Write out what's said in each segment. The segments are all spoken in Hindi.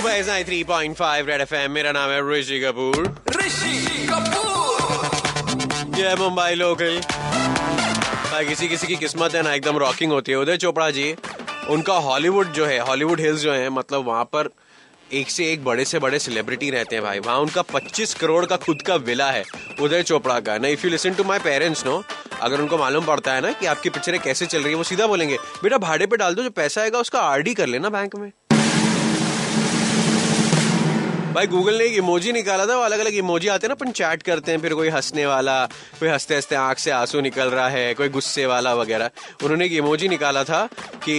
सुबह Sai three point five red FM मेरा नाम है ऋषि कपूर। ऋषि कपूर। ये मुंबई लोकल। भाई किसी किसी की किस्मत है ना एकदम रॉकिंग होती है। उदय चोपड़ा जी उनका हॉलीवुड जो है हॉलीवुड हिल्स जो है मतलब वहाँ पर एक से एक बड़े से बड़े सेलिब्रिटी रहते हैं भाई। वहाँ उनका 25 करोड़ का खुद का विला है उदय चोपड़ा का। ना if you listen to my parents know अगर उनको मालूम पड़ता है ना कि आपकी पिक्चरें कैसे चल रही है वो सीधा बोलेंगे बेटा भाड़े पे डाल दो जो पैसा आएगा उसका आरडी कर लेना बैंक में। भाई गूगल ने एक इमोजी निकाला था, वो अलग अलग इमोजी आते हैं ना, अपन चैट करते हैं, फिर कोई हंसने वाला, कोई हँसते हँसते आँख से आँसू निकल रहा है, कोई गुस्से वाला वगैरह। उन्होंने एक इमोजी निकाला था कि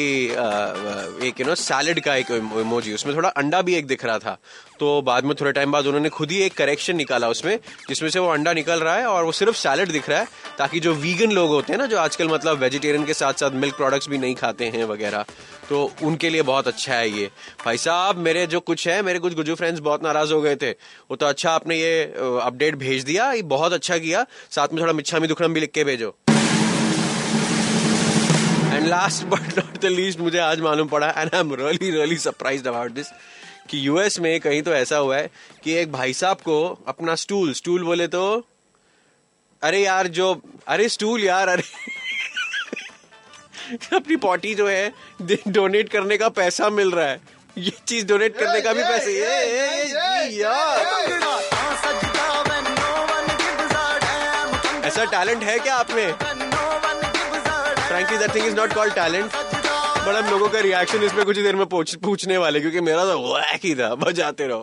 एक यू नो सैलड का एक इमोजी उसमें थोड़ा अंडा भी एक दिख रहा था। तो बाद में थोड़े टाइम बाद उन्होंने खुद ही एक करेक्शन निकाला उसमें, जिसमें से वो अंडा निकल रहा है और वो सिर्फ़ सैलड दिख रहा है, ताकि जो वीगन लोग होते हैं ना, जो आजकल मतलब वेजिटेरियन के साथ साथ मिल्क प्रोडक्ट्स भी नहीं खाते हैं वगैरह तो उनके लिए बहुत अच्छा है ये। भाई साहब, मेरे जो कुछ है, मेरे कुछ गुजू फ्रेंड्स बहुत नाराज़ हो गए थे। वो तो अच्छा आपने ये अपडेट भेज दिया, ये बहुत अच्छा किया। साथ में थोड़ा मिच्छा में दुखड़म भी लिख के भेजो। And last but not the least मुझे आज मालूम पड़ा and I am really really surprised about this कि यूएस में कहीं तो ऐसा हुआ है कि एक भाई साहब को अपना स्टूल स्टूल बोले तो अरे यार जो अरे स्टूल यार अरे अपनी पॉटी जो है डोनेट करने का पैसा मिल रहा है ये चीज़ डोनेट करने का भी पैसे ये, ये, ये, यार ऐसा टैलेंट है क्या आप में frankly that thing is not called talent but हम लोगों का रिएक्शन इसमें कुछ देर में पूछने वाले, क्योंकि मेरा तो वैक ही था, बजाते रहो।